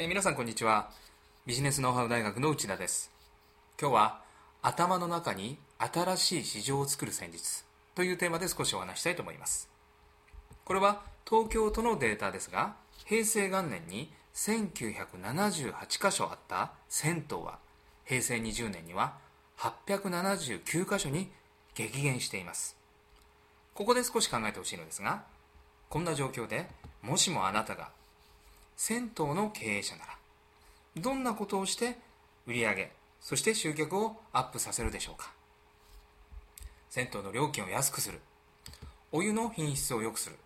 えー皆さんこんにちは。ビジネスノウハウ大学の内田です。今日は頭の中に新しい市場を作る戦術というテーマで少しお話したいと思います。これは東京都のデータですが平成元年に1978箇所あった銭湯は平成20年には879箇所に激減しています。ここで少し考えてほしいのですがこんな状況でもしもあなたが銭湯の経営者ならどんなことをして売り上げそして集客をアップさせるでしょうか。銭湯の料金を安くする。お湯の品質を良くする。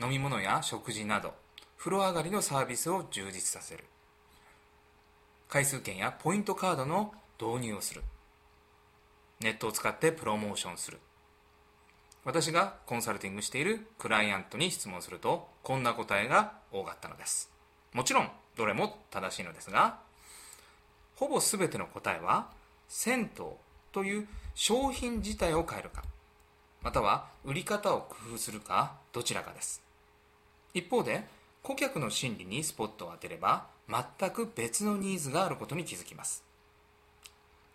飲み物や食事など風呂上がりのサービスを充実させる。回数券やポイントカードの導入をする。ネットを使ってプロモーションする。私がコンサルティングしているクライアントに質問するとこんな答えが多かったのです。もちろんどれも正しいのですがほぼ全ての答えは銭湯という商品自体を変えるかまたは売り方を工夫するかどちらかです。一方で顧客の心理にスポットを当てれば全く別のニーズがあることに気づきます。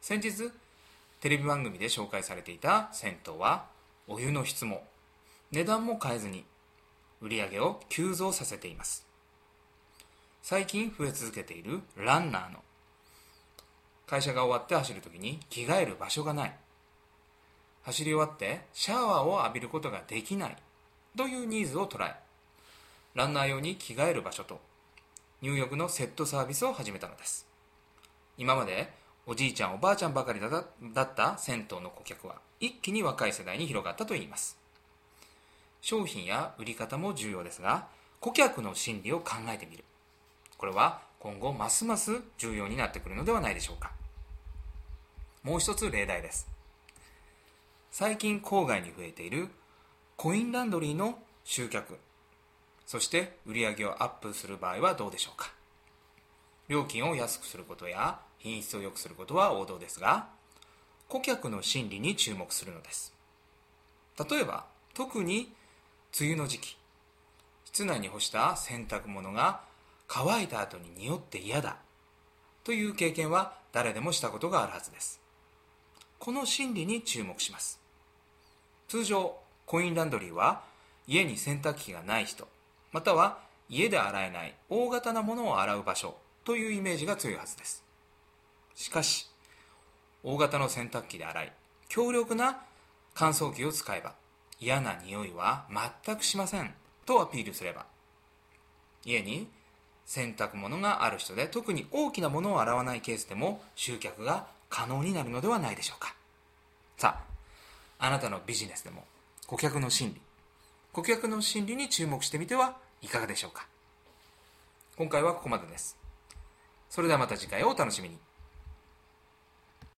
先日テレビ番組で紹介されていた銭湯はお湯の質も値段も変えずに売り上げを急増させています。最近増え続けているランナーの会社が終わって走るときに着替える場所がない。走り終わってシャワーを浴びることができない。というニーズを捉えランナー用に着替える場所と入浴のセットサービスを始めたのです。今までおじいちゃんおばあちゃんばかりだった銭湯の顧客は一気に若い世代に広がったといいます。商品や売り方も重要ですが顧客の心理を考えてみる。これは今後ますます重要になってくるのではないでしょうか。もう一つ例題です。最近郊外に増えているコインランドリーの集客。そして売り上げをアップする場合はどうでしょうか。料金を安くすることや品質を良くすることは王道ですが顧客の心理に注目するのです。例えば特に梅雨の時期室内に干した洗濯物が乾いた後に匂って嫌だという経験は誰でもしたことがあるはずです。この心理に注目します。通常コインランドリーは家に洗濯機がない人または家で洗えない大型なものを洗う場所というイメージが強いはずです。しかし大型の洗濯機で洗い強力な乾燥機を使えば嫌な匂いは全くしませんとアピールすれば家に洗濯物がある人で特に大きなものを洗わないケースでも集客が可能になるのではないでしょうか。さああなたのビジネスでも顧客の心理顧客の心理に注目してみてはいかがでしょうか。今回はここまでです。それではまた次回をお楽しみに。